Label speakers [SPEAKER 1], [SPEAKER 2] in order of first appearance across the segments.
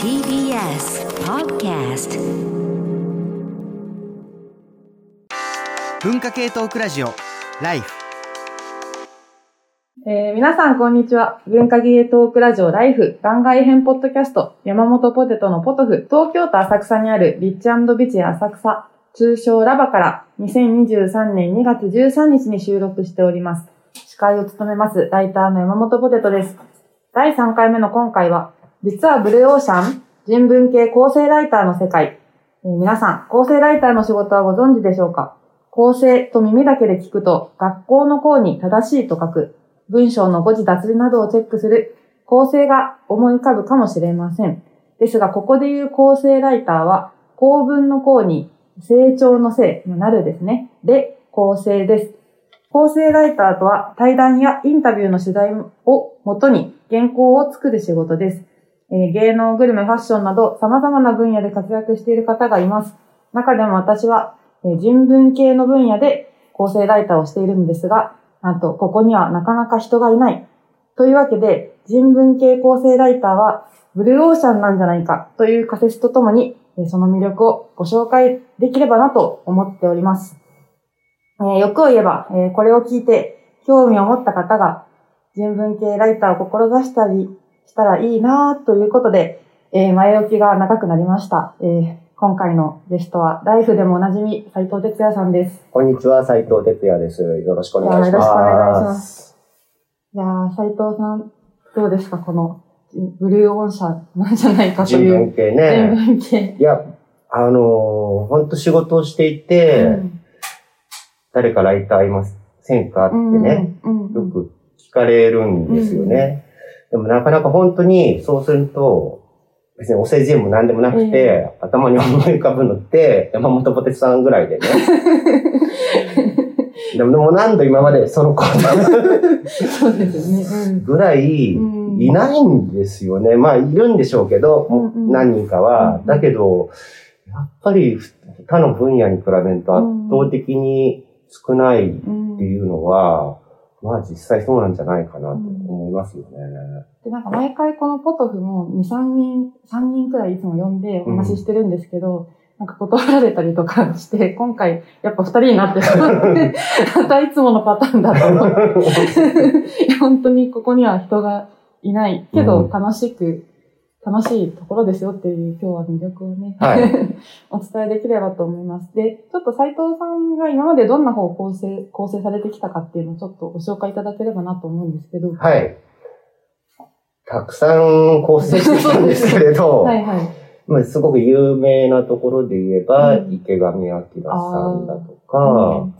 [SPEAKER 1] TBS Podcast
[SPEAKER 2] 文化系トークラジオライフ
[SPEAKER 3] えー皆さん、こんにちは。文化芸トークラジオライフ番外編ポッドキャスト山本ポテトのポトフ東京都浅草にあるリッチビチ浅草通称ラバから2023年2月13日に収録しております。司会を務めますライターの山本ポテトです。第3回目の今回は実はブルーオーシャン人文系構成ライターの世界。えー皆さん、構成ライターの仕事はご存知でしょうか？構成と耳だけで聞くと、学校の校に正しいと書く、文章の誤字脱字などをチェックする構成が思い浮かぶかもしれません。ですが、ここで言う構成ライターは、構文の項に成長のせい、なるですね。で、構成です。構成ライターとは、対談やインタビューの取材をもとに原稿を作る仕事です。え芸能、グルメ、ファッションなど様々な分野で活躍している方がいます。中でも私は、え人文系の分野で構成ライターをしているんですが、なんと、ここにはなかなか人がいない。というわけで、人文系構成ライターは、ブルーオーシャンなんじゃないかという仮説とともに、その魅力をご紹介できればなと思っております。えー欲を言えば、えーこれを聞いて、興味を持った方が、人文系ライターを志したりしたらいいなということで、えー前置きが長くなりました。えー今回のゲストは、ライフでもおなじみ、斉藤哲也さんです。
[SPEAKER 4] こんにちは、斉藤哲也です。よろしくお願いします。
[SPEAKER 3] よろしくお願いします。いやー、斉藤さん、どうですか？この、ブルーオン社なんじゃないかと
[SPEAKER 4] 人
[SPEAKER 3] いう。
[SPEAKER 4] 文系ね。
[SPEAKER 3] 人文系。
[SPEAKER 4] いや、あのー、本当仕事をしていて、
[SPEAKER 3] うん
[SPEAKER 4] 誰かライターいませんか？ってね、よく聞かれるんですよね。でもなかなか本当にそうすると、別にお世辞も何でもなくて、頭に思い浮かぶのって、山本ポテツさんぐらいでね。でも何度今までその子
[SPEAKER 3] そうですね。
[SPEAKER 4] ぐらい、
[SPEAKER 3] うん
[SPEAKER 4] いないんですよね。まあ、いるんでしょうけど、何人かは。
[SPEAKER 3] うん
[SPEAKER 4] だけど、やっぱり他の分野に比べると圧倒的に少ないって
[SPEAKER 3] うん
[SPEAKER 4] いうのは、まあ実際そうなんじゃないかなと思いますよね。
[SPEAKER 3] で、なんか毎回このポトフも2、3人、3人くらいいつも呼んでお話ししてるんですけど、なんか断られたりとかして、今回やっぱ2人になってしまって、またいつものパターンだと思って。本当にここには人がいないけど、
[SPEAKER 4] うん
[SPEAKER 3] 楽しく、楽しいところですよっていう今日は魅力をね、
[SPEAKER 4] はい
[SPEAKER 3] お伝えできればと思います。で、ちょっと斉藤さんが今までどんな方を構成、構成されてきたかっていうのをちょっとご紹介いただければなと思うんですけど。
[SPEAKER 4] はい。たくさん構成してきたんですけれど、
[SPEAKER 3] はいはい。
[SPEAKER 4] まあ、すごく有名なところで言えば、
[SPEAKER 3] うん
[SPEAKER 4] 池上彰さんだとか、
[SPEAKER 3] うん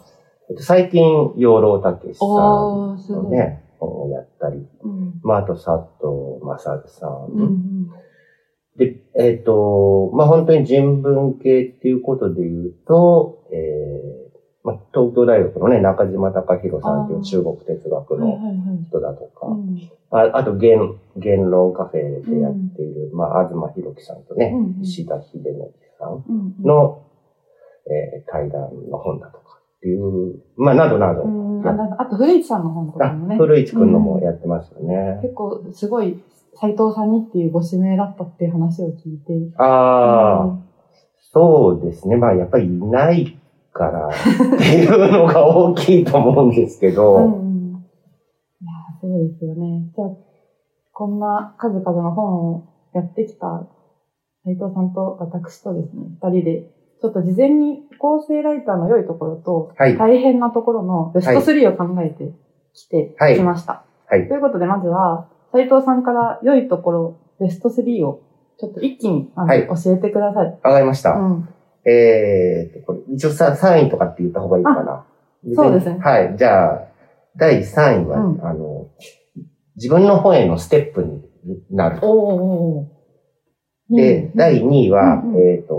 [SPEAKER 4] えっと最近、養老たけしさ
[SPEAKER 3] おー、すごい。
[SPEAKER 4] をやったり、
[SPEAKER 3] うん。
[SPEAKER 4] まあ、あと佐藤正さん。
[SPEAKER 3] うんうん。
[SPEAKER 4] で、えっ、と、まあ、本当に人文系っていうことで言うと、えーまあ、東京大学のね、中島隆弘さんっていう中国哲学の
[SPEAKER 3] はいはいはい。
[SPEAKER 4] 人だとか、
[SPEAKER 3] うん
[SPEAKER 4] ああと、言、言論カフェでやっている、まあ、東博樹さんとね、
[SPEAKER 3] うんうん
[SPEAKER 4] 石田秀則さん
[SPEAKER 3] うんうん、
[SPEAKER 4] の、えー対談の本だとかっていう、まあ、などなど、
[SPEAKER 3] うん、あと、古市さんの本とか
[SPEAKER 4] あ
[SPEAKER 3] もね。
[SPEAKER 4] 古市くんのもやってますよね。
[SPEAKER 3] 結構、すごい、斉藤さんにっていうご指名だったっていう話を聞いて。
[SPEAKER 4] ああ、
[SPEAKER 3] うん
[SPEAKER 4] そうですね。まあ、やっぱりいないからっていうのが大きいと思うんですけど、
[SPEAKER 3] うんうん。いやー、そうですよね。じゃあ、こんな数々の本をやってきた斉藤さんと私とですね、二人で、ちょっと事前に構成ライターの良いところと、
[SPEAKER 4] はい
[SPEAKER 3] 大変なところのベスト3を考えてきて
[SPEAKER 4] はい
[SPEAKER 3] きました。
[SPEAKER 4] はい
[SPEAKER 3] ということで、まずは、斉藤さんから良いところ、ベスト3を、ちょっと一気に、
[SPEAKER 4] はい
[SPEAKER 3] 教えてください。
[SPEAKER 4] わかりました。
[SPEAKER 3] うん。
[SPEAKER 4] えーと、これ、一応さ3位とかって言った方がいいかな。
[SPEAKER 3] そうですね
[SPEAKER 4] はい。じゃあ、第3位は、
[SPEAKER 3] うん
[SPEAKER 4] あの、自分の本へのステップになる。
[SPEAKER 3] おーおーおー
[SPEAKER 4] で、
[SPEAKER 3] うん
[SPEAKER 4] 第2位は、
[SPEAKER 3] うんうん
[SPEAKER 4] えっ、と、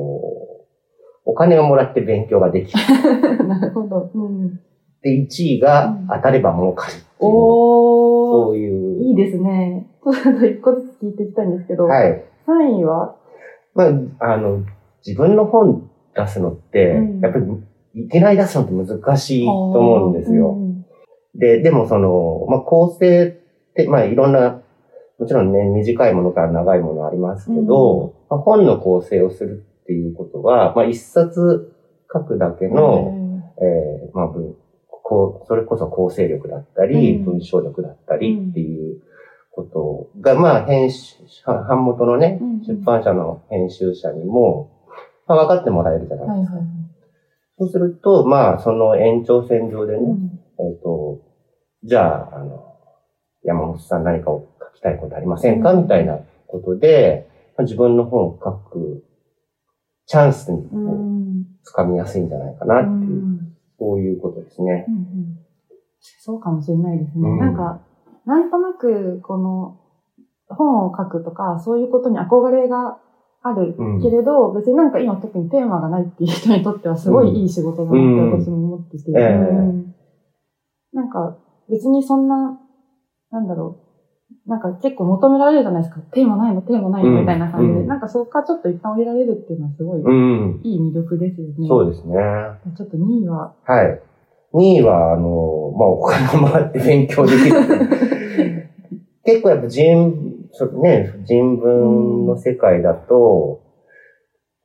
[SPEAKER 4] お金をもらって勉強ができる。
[SPEAKER 3] なるほど。うん、
[SPEAKER 4] で、1位が
[SPEAKER 3] うん
[SPEAKER 4] 当たれば儲かるっていう。
[SPEAKER 3] おー、
[SPEAKER 4] そういう。
[SPEAKER 3] いいですね。ちょっと一個ずつ聞いていきたいんですけど、
[SPEAKER 4] はい。
[SPEAKER 3] 3位は？
[SPEAKER 4] まあ、あの、自分の本出すのって、
[SPEAKER 3] うん
[SPEAKER 4] やっぱり、いきなり出すのって難しいと思うんですよ。
[SPEAKER 3] うん
[SPEAKER 4] で、でもその、まあ、構成って、まあ、いろんなもちろんね、短いものから長いものありますけど、まあ、本の構成をするっていうことは、まあ、一冊書くだけの、えーまあ、文こう、それこそ構成力だったり、
[SPEAKER 3] うん。
[SPEAKER 4] 文章力だったりっていうことが、まあ、編集、版元のね、
[SPEAKER 3] うん
[SPEAKER 4] 出版社の編集者にも、まあ、分かってもらえるじゃないですか。そうすると、まあ、その延長線上でね、
[SPEAKER 3] うん。
[SPEAKER 4] えっ、と、じゃあ、あの、山本さん何かを書きたいことありませんか、
[SPEAKER 3] うん。
[SPEAKER 4] みたいなことで、まあ自分の本を書くチャンスに
[SPEAKER 3] う
[SPEAKER 4] こうん掴みやすいんじゃないかなっていう、
[SPEAKER 3] うん。
[SPEAKER 4] そういうことですね。
[SPEAKER 3] うんうん。そうかもしれないですね。
[SPEAKER 4] うん。
[SPEAKER 3] なんか、なんとなく、この、本を書くとか、そういうことに憧れがある
[SPEAKER 4] うん。
[SPEAKER 3] けれど、別になんか今特にテーマがないっていう人にとってはすごいいい仕事だなって私も思ってて、
[SPEAKER 4] うんええ
[SPEAKER 3] うんなんか別にそんな、なんだろう、なんか結構求められるじゃないですか。テーマないの、テーマないの
[SPEAKER 4] うん
[SPEAKER 3] みたいな感じで、
[SPEAKER 4] うん
[SPEAKER 3] なんかそこからちょっと一旦降りられるっていうのはすごい
[SPEAKER 4] うん。
[SPEAKER 3] いい魅力ですよね。
[SPEAKER 4] そうですね。
[SPEAKER 3] ちょっと2位は、
[SPEAKER 4] はい。2位は、あの、まあ、お金をもらって勉強できる。結構やっぱ人、ね、人文の世界だと、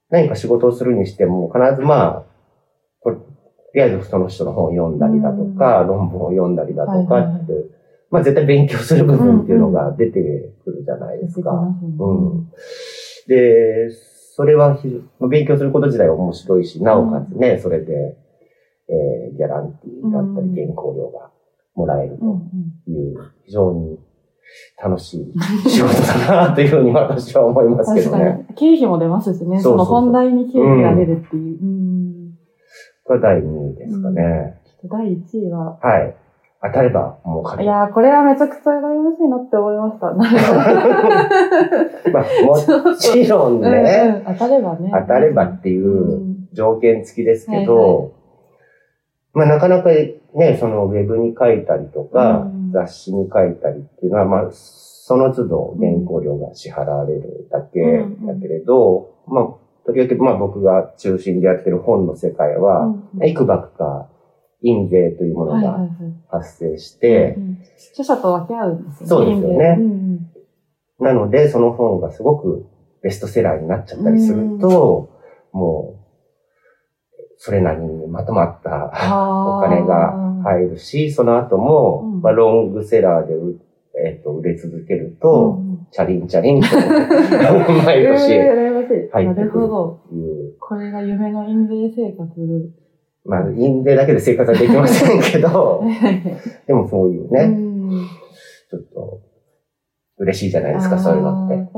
[SPEAKER 4] 何か仕事をするにしても、必ずまあ、ととりあえずその人の本を読んだりだとか、論文を読んだりだとかって、
[SPEAKER 3] はいはいはい
[SPEAKER 4] まあ絶対勉強する部分っていうのが出てくるじゃないですか。うん。で、それは勉強すること自体は面白いし、なおかつね、それで、えーギャランティーだった
[SPEAKER 3] うん
[SPEAKER 4] り、原稿料がもらえるという、非常に楽しい仕事だなというふうに私は思いますけどね。
[SPEAKER 3] に。経費も出ますしね。
[SPEAKER 4] そ
[SPEAKER 3] の本題に経費が出るっていう。うん。
[SPEAKER 4] これが第2位ですかね。
[SPEAKER 3] ちょっと第1位は、
[SPEAKER 4] はい。当たればもう金。
[SPEAKER 3] いやー、これはめちゃくちゃ羨ましいなって思いました。
[SPEAKER 4] まあ、もちろん。ね、
[SPEAKER 3] うんうん当たればね。
[SPEAKER 4] 当たればっていううん条件付きですけど、
[SPEAKER 3] はいは
[SPEAKER 4] まあなかなかね、そのウェブに書いたりとか、
[SPEAKER 3] うん
[SPEAKER 4] 雑誌に書いたりっていうのは、まあ、その都度原稿料が支払われるだけだけれど、まあ、時々まあ僕が中心でやってる本の世界は、いくばくか印税というものが。発生して、
[SPEAKER 3] うん著者と分け合うんですよね。
[SPEAKER 4] そうですよね。
[SPEAKER 3] うんうん。
[SPEAKER 4] なのでその本がすごくベストセラーになっちゃったりすると、もう、それなりにまとまったお金が入るし、その後も、
[SPEAKER 3] うん。
[SPEAKER 4] まあ、ロングセラーでう、えっと売れ続ける
[SPEAKER 3] う
[SPEAKER 4] と、
[SPEAKER 3] んうん。
[SPEAKER 4] チャリンチャリンと、毎
[SPEAKER 3] えー、
[SPEAKER 4] 年入ってくる
[SPEAKER 3] ほど。
[SPEAKER 4] という、
[SPEAKER 3] これが夢の印税生活。
[SPEAKER 4] まあ、印税だけで生活はできませんけど、でもそういう
[SPEAKER 3] う
[SPEAKER 4] ね、
[SPEAKER 3] ん。
[SPEAKER 4] ちょっと、嬉しいじゃないですか、そういうのって。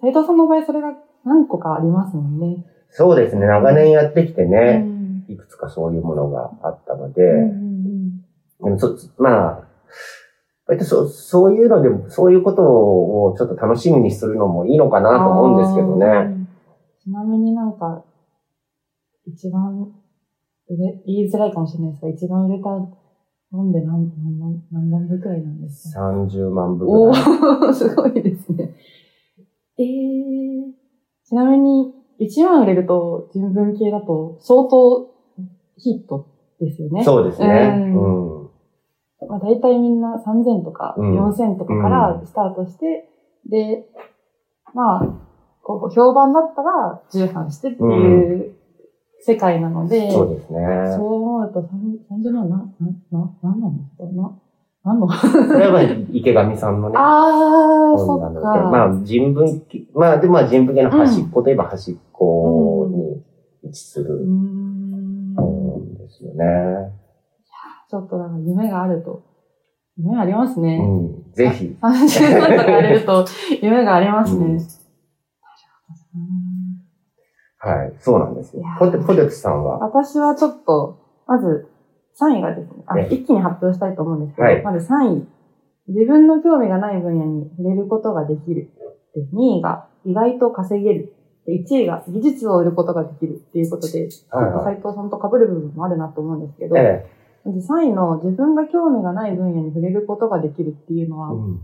[SPEAKER 3] 斉藤さんの場合、それが何個かありますもんね。
[SPEAKER 4] そうですね、長年やってきて
[SPEAKER 3] う
[SPEAKER 4] ね、
[SPEAKER 3] ん。
[SPEAKER 4] いくつかそういうものがあったの
[SPEAKER 3] うん
[SPEAKER 4] で、でもそまあ、割とそうそういうのでも、そういうことをちょっと楽しみにするのもいいのかなと思うんですけどね。
[SPEAKER 3] ちなみになんか、一番言いづらいかもしれないですが、一番売れた本で何、何何何万部くらいなんですか
[SPEAKER 4] ？30万部
[SPEAKER 3] お
[SPEAKER 4] ぐらい。
[SPEAKER 3] ー、すごいですね。えー、ちなみに、1万売れると人文系だと相当ヒットですよね。
[SPEAKER 4] そうですね。
[SPEAKER 3] う
[SPEAKER 4] うん。
[SPEAKER 3] まあ、大体みんな3000とか
[SPEAKER 4] うん
[SPEAKER 3] 4000とかからスタートして、で、まあ、こう評判だったら重版してっていう世界なので、
[SPEAKER 4] そうですね。
[SPEAKER 3] そう思うと30万な、な、な、なんなんですかな、なんの？
[SPEAKER 4] それは池上さんのね、
[SPEAKER 3] あー、そ
[SPEAKER 4] 本なので、
[SPEAKER 3] っか。
[SPEAKER 4] まあ人文系、まあでもまあ人文系の端っこといえば端っこに位置する
[SPEAKER 3] ん
[SPEAKER 4] 本ですよね。
[SPEAKER 3] ちょっとなんか夢があると、夢ありますね。
[SPEAKER 4] うん。ぜひ。
[SPEAKER 3] 30万とかやれると夢がありますね。
[SPEAKER 4] うんはい。そうなんですよポテ、ポテトさんは、
[SPEAKER 3] 私はちょっと、まず3位がですね、あ
[SPEAKER 4] ええ
[SPEAKER 3] 一気に発表したいと思うんですけど、
[SPEAKER 4] はい
[SPEAKER 3] まず3位、自分の興味がない分野に触れることができる。で2位が意外と稼げる。で1位が技術を売ることができるっていうことで、ちょっと
[SPEAKER 4] はいはい
[SPEAKER 3] 斉藤さんと被る部分もあるなと思うんですけど、
[SPEAKER 4] え
[SPEAKER 3] まず3位の自分が興味がない分野に触れることができるっていうの
[SPEAKER 4] え。
[SPEAKER 3] は、
[SPEAKER 4] うん。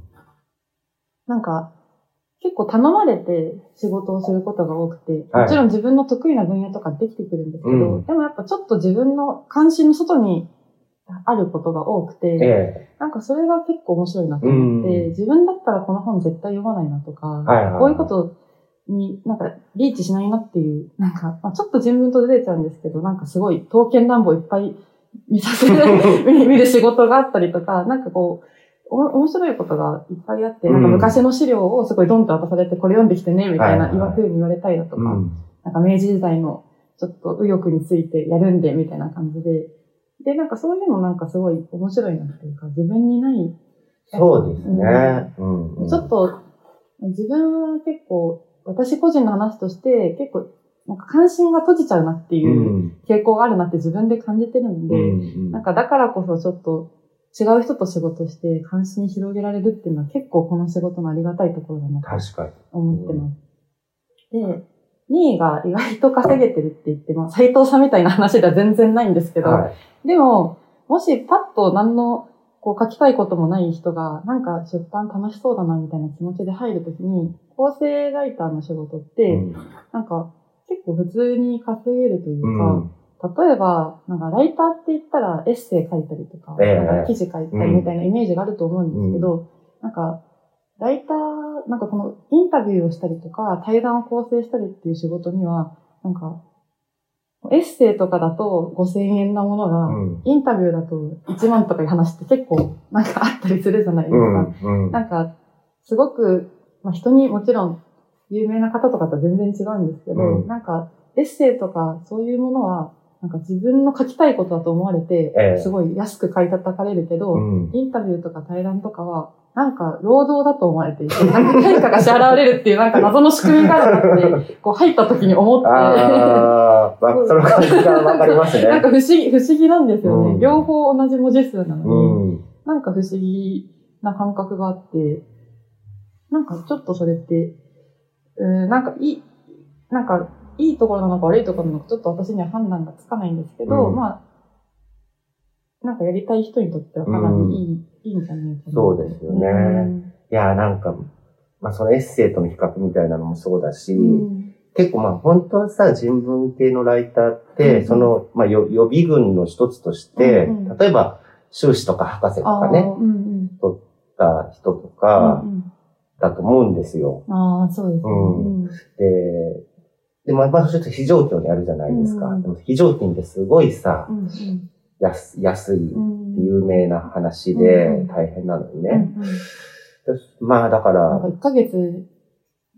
[SPEAKER 3] なんか、結構頼まれて仕事をすることが多くて、
[SPEAKER 4] はい。
[SPEAKER 3] もちろん自分の得意な分野とかできてくるんですけど、
[SPEAKER 4] うん。
[SPEAKER 3] でもやっぱちょっと自分の関心の外にあることが多くて、
[SPEAKER 4] え
[SPEAKER 3] なんかそれが結構面白いなと思って、
[SPEAKER 4] うん。
[SPEAKER 3] 自分だったらこの本絶対読まないなとか、
[SPEAKER 4] はいはいはい。
[SPEAKER 3] こういうことになんかリーチしないなっていう、なんか、まあ、ちょっと人文とずれちゃうんですけど、なんかすごい刀剣乱舞いっぱい見させる、見 見る仕事があったりとか、なんかこう、お面白いことがいっぱいあって、なんか昔の資料をすごいドンと渡されて、これ読んできてね、みたいな、
[SPEAKER 4] はいはい
[SPEAKER 3] 言わ風に言われたりだとか、
[SPEAKER 4] うん。
[SPEAKER 3] なんか明治時代のちょっと右翼についてやるんで、みたいな感じで。で、なんかそういうのなんかすごい面白いなっていうか、自分にない、
[SPEAKER 4] そうですね。うん。うん
[SPEAKER 3] ちょっ、と、自分は結構、私個人の話として、結構、なんか関心が閉じちゃうなって
[SPEAKER 4] う。
[SPEAKER 3] いうん傾向があるなって自分で感じてるので、
[SPEAKER 4] うん
[SPEAKER 3] なんかだからこそちょっと違う人と仕事して関心広げられるっていうのは結構この仕事のありがたいところだなと
[SPEAKER 4] 確かに。
[SPEAKER 3] 思ってます。で、2位が意外と稼げてるって言って、まあ、斎藤さんみたいな話では全然ないんですけど、
[SPEAKER 4] はい。
[SPEAKER 3] でも、もしパッと何のこう書きたいこともない人が、なんか出版楽しそうだなみたいな気持ちで入るときに、構成ライターの仕事って、
[SPEAKER 4] うん
[SPEAKER 3] なんか結構普通に稼げるという
[SPEAKER 4] うん
[SPEAKER 3] か、例えば、なんかライターって言ったらエッセイ書いたりとか、
[SPEAKER 4] ええ
[SPEAKER 3] なんか記事書いたりみたいなイメージがあると思うんですけど、なんか、ライター、なんかこのインタビューをしたりとか、対談を構成したりっていう仕事には、なんか、エッセイとかだと5000円なものが、
[SPEAKER 4] うん。
[SPEAKER 3] インタビューだと1万とかいう話って結構なんかあったりするじゃないですか。
[SPEAKER 4] うん。うん。
[SPEAKER 3] なんか、すごく、まあ、人にもちろん有名な方とかと全然違うんですけど、
[SPEAKER 4] うん
[SPEAKER 3] なんか、エッセイとかそういうものは、なんか自分の書きたいことだと思われて、
[SPEAKER 4] ええ
[SPEAKER 3] すごい安く買い叩かれるけど、
[SPEAKER 4] うん。
[SPEAKER 3] インタビューとか対談とかは、なんか労働だと思われていて、なんか対価が支払われるっていうなんか謎の仕組みがあるなって、こう入った時に思って、
[SPEAKER 4] ああ、まあ、その感じがわかりますね。
[SPEAKER 3] なんか不思議、不思議なんですよね。
[SPEAKER 4] うん
[SPEAKER 3] 両方同じ文字数なのに、
[SPEAKER 4] うん。
[SPEAKER 3] なんか不思議な感覚があって、なんかちょっとそれって、うん、なんかいい、なんかいいところなのか悪いところなのかちょっと私には判断がつかないんですけど、
[SPEAKER 4] うん。
[SPEAKER 3] まあ、なんかやりたい人にとってはかなりいい、いいんじゃないかな。
[SPEAKER 4] そうですよね。
[SPEAKER 3] うん。
[SPEAKER 4] いや、なんか、まあ、そのエッセイとの比較みたいなのもそうだし、
[SPEAKER 3] うん。
[SPEAKER 4] 結構まあ、本当はさ、人文系のライターって、
[SPEAKER 3] うん。
[SPEAKER 4] その、まあ、よ予備軍の一つとして、
[SPEAKER 3] うんうん。
[SPEAKER 4] 例えば、修士とか博士とかね、
[SPEAKER 3] うんうん。
[SPEAKER 4] 取った人とか
[SPEAKER 3] うん
[SPEAKER 4] だと思うんですよ。
[SPEAKER 3] うん、ああ、そうですね。
[SPEAKER 4] うん。で、で、まあ、まあ、ちょっと非常勤にやるじゃないですか。
[SPEAKER 3] うん
[SPEAKER 4] でも非常勤ってすごいさ
[SPEAKER 3] う、ん
[SPEAKER 4] 安安い、
[SPEAKER 3] うん。
[SPEAKER 4] 有名な話で
[SPEAKER 3] うん
[SPEAKER 4] 大変なのに
[SPEAKER 3] うん
[SPEAKER 4] ね。
[SPEAKER 3] うん
[SPEAKER 4] まあ、だか
[SPEAKER 3] なんか
[SPEAKER 4] ら、
[SPEAKER 3] 1ヶ月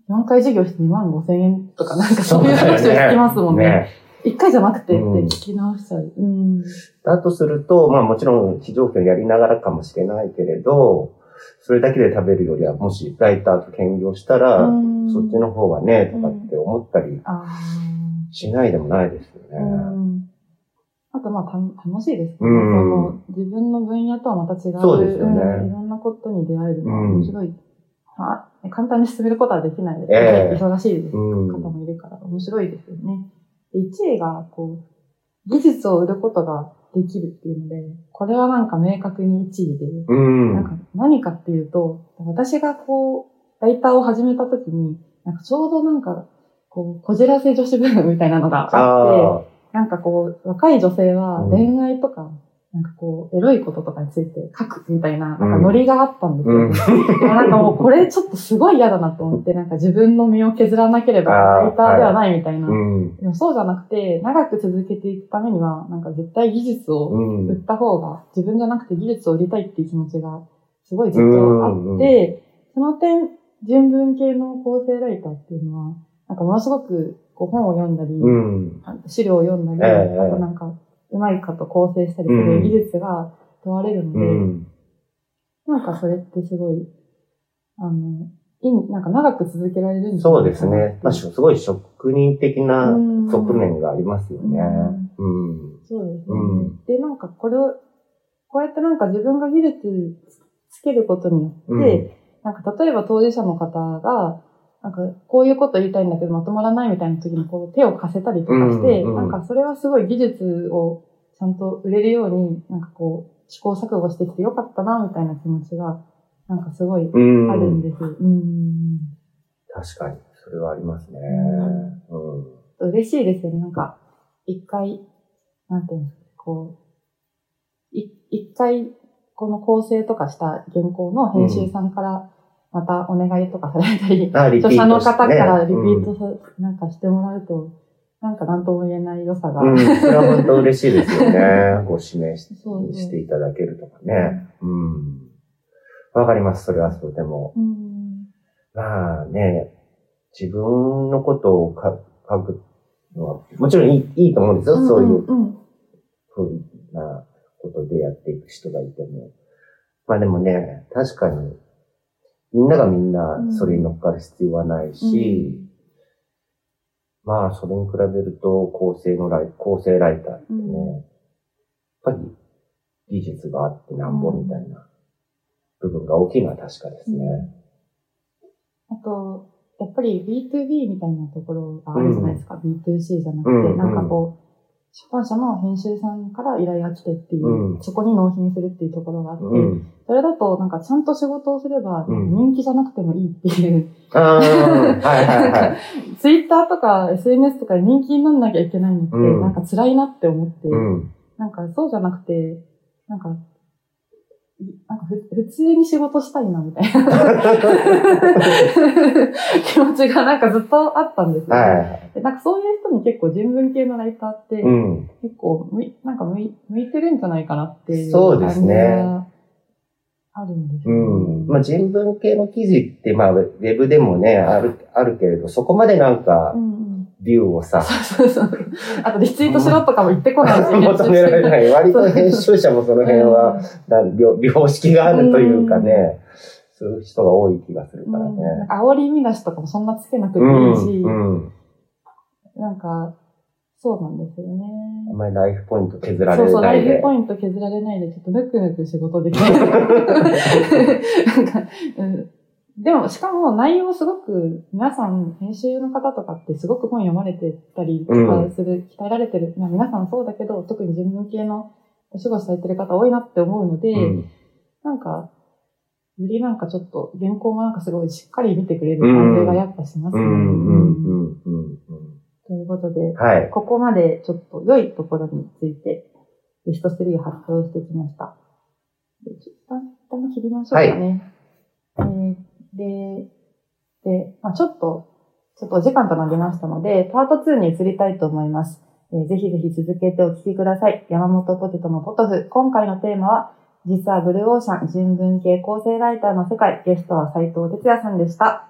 [SPEAKER 3] 4回授業して2万5千円とか、なんかそういう話を聞きますもんね。
[SPEAKER 4] ね。
[SPEAKER 3] 1回じゃなくてって
[SPEAKER 4] うん
[SPEAKER 3] 聞き直しちゃう。うん。
[SPEAKER 4] だとすると、まあもちろん非常勤をやりながらかもしれないけれど、それだけで食べるよりは、もしライターと兼業したら、
[SPEAKER 3] うん
[SPEAKER 4] そっちの方がね、とかって思ったり
[SPEAKER 3] あ
[SPEAKER 4] しないでもないですよね。
[SPEAKER 3] ん。あと、まあ、た楽しいですね。
[SPEAKER 4] うん
[SPEAKER 3] その自分の分野とはまた違う。
[SPEAKER 4] そうですよね
[SPEAKER 3] んいろんなことに出会えるのは
[SPEAKER 4] うん
[SPEAKER 3] 面白い。まあ、簡単に進めることはできないですね。
[SPEAKER 4] ええ
[SPEAKER 3] 忙しい方もいるから面白いですよね。で1位が、こう、技術を売ることができるっていうので、これはなんか明確に1位で、
[SPEAKER 4] うん。
[SPEAKER 3] なんか何かっていうと、私がこう、ライターを始めた時に、なんかちょうどなんか、こう、こじらせ女子ブームみたいなのがあって、
[SPEAKER 4] あ
[SPEAKER 3] なんかこう、若い女性は
[SPEAKER 4] うん。
[SPEAKER 3] 恋愛とか、なんかこう、エロいこととかについて書くみたいな、なんか
[SPEAKER 4] うん
[SPEAKER 3] ノリがあったんです
[SPEAKER 4] あ。
[SPEAKER 3] よ。
[SPEAKER 4] うん。
[SPEAKER 3] なんかもうこれちょっとすごい嫌だなと思って、なんか自分の身を削らなければライターではないみたいな。
[SPEAKER 4] うん。
[SPEAKER 3] でもそうじゃなくて、長く続けていくためには、なんか絶対技術を
[SPEAKER 4] うん。
[SPEAKER 3] 売った方が、自分じゃなくて技術を売りたいっていう気持ちがすごいずっとあって、その点、人文系の構成ライターっていうのは、なんかものすごくこう本を読んだり、
[SPEAKER 4] うん。
[SPEAKER 3] 資料を読んだり、
[SPEAKER 4] ええ
[SPEAKER 3] あとなんか、うまいかと構成したりす
[SPEAKER 4] うん
[SPEAKER 3] る技術が問われるので、
[SPEAKER 4] うん。
[SPEAKER 3] なんかそれってすごい、あの、いい、なんか長く続けられるんじゃない
[SPEAKER 4] そうですね。まあ、しすごい職人的な
[SPEAKER 3] うん
[SPEAKER 4] 側面がありますよね。うん。
[SPEAKER 3] そうですね。
[SPEAKER 4] うん
[SPEAKER 3] で、なんかこれを、こうやってなんか自分が技術つけることによって、
[SPEAKER 4] うん
[SPEAKER 3] なんか例えば当事者の方が、なんかこういうこと言いたいんだけどまとまらないみたいな時にこう手を貸せたりとかして、
[SPEAKER 4] うんうん
[SPEAKER 3] なんかそれはすごい技術をちゃんと売れるように、なんかこう試行錯誤してきてよかったなみたいな気持ちが、なんかすごい
[SPEAKER 4] うん。
[SPEAKER 3] あるんです。うん。
[SPEAKER 4] 確かに。それはありますね。うん。
[SPEAKER 3] 嬉しいですよね。なんか、一回、なんていうんですか、こう、い一回、この構成とかした原稿の編集さんから、またお願いとかされたり、
[SPEAKER 4] あ、リピート
[SPEAKER 3] 著者の方からリピ
[SPEAKER 4] うん
[SPEAKER 3] ートさ、なんかしてもらうと、なんか何とも言えない良さが。
[SPEAKER 4] うん、それは本当嬉しいですよね。ご指名し
[SPEAKER 3] そうそう
[SPEAKER 4] していただけるとかね。うん。わかります、それはとても。
[SPEAKER 3] うん。
[SPEAKER 4] まあね、自分のことをか書くのは、もちろんいいいいと思うんですよ。そういう
[SPEAKER 3] うん。
[SPEAKER 4] ふうなことでやっていく人がいても。まあでもね、確かに、みんながみんなそれに乗っかる必要はないし、まあそれに比べると構成のライ、構成ライターってね、
[SPEAKER 3] うん。
[SPEAKER 4] やっぱり技術があってなんぼみたいな部分が大きいのは確かですね。
[SPEAKER 3] あと、やっぱり B2B みたいなところがあるじゃないですか。B2C じゃなくて、
[SPEAKER 4] うん。
[SPEAKER 3] なんかこう、出版社の編集さんから依頼が来てっていう、
[SPEAKER 4] うん
[SPEAKER 3] そこに納品するっていうところがあって、
[SPEAKER 4] うん。
[SPEAKER 3] それだとなんかちゃんと仕事をすれば、
[SPEAKER 4] うん
[SPEAKER 3] 人気じゃなくてもいいっていう、
[SPEAKER 4] ああ、はいはいはい。
[SPEAKER 3] Twitter とか SNS とかで人気になんなきゃいけないのって、
[SPEAKER 4] うん
[SPEAKER 3] なんか辛いなって思って、
[SPEAKER 4] うん。
[SPEAKER 3] なんかそうじゃなくて、なんか、いなんかふ普通に仕事したいなみたいな 気持ちがなんかずっとあったんですよ、ね
[SPEAKER 4] はい
[SPEAKER 3] なんかそういう人に結構人文系のライターって
[SPEAKER 4] うん。
[SPEAKER 3] 結構むいなんか向い向いてるんじゃないかなっていう
[SPEAKER 4] そうですね
[SPEAKER 3] 感じがあるんです
[SPEAKER 4] う
[SPEAKER 3] よ
[SPEAKER 4] ん。
[SPEAKER 3] ね。
[SPEAKER 4] まあ人文系の記事って、まあウェブでもね、ある、あるけれど、そこまでなんか
[SPEAKER 3] う、んうん
[SPEAKER 4] ビューをさ、
[SPEAKER 3] そうそうそう。あとリツイートしろとかも言ってこないし。
[SPEAKER 4] 求められない。割と編集者もその辺は、な良良識があるというかね、そういう人が多い気がするからね。
[SPEAKER 3] か煽り見出しとかもそんなつけなくて
[SPEAKER 4] う
[SPEAKER 3] いいし、
[SPEAKER 4] ん。うん。
[SPEAKER 3] なんか、そうなんですよね。
[SPEAKER 4] あんまりライフポイント削られ
[SPEAKER 3] そうそう、ラ
[SPEAKER 4] ないで
[SPEAKER 3] イフ。ポイント削られないで、ちょっとぬくぬく仕事できない。なんか、うんでも、しかも内容すごく、皆さん、編集の方とかってすごく本読まれてたりとかする、鍛えられてる、まあ皆さんそうだけど、特に人文系のお仕事されてる方多いなって思うので、
[SPEAKER 4] うん。
[SPEAKER 3] なんか、よりなんかちょっと、原稿もなんかすごいしっかり見てくれる感じがやっぱしますね。ということで、
[SPEAKER 4] はい。
[SPEAKER 3] ここまでちょっと良いところについて、ベスト3を発表してきました。でちょっと一旦切りましょうかね。えーで、で、まあちょっと、ちょっとお時間となりましたので、パート2に移りたいと思います。えーぜひぜひ続けてお聞きください。山本ポテトのポトフ。今回のテーマは、実はブルーオーシャン人文系構成ライターの世界、ゲストは斉藤哲也さんでした。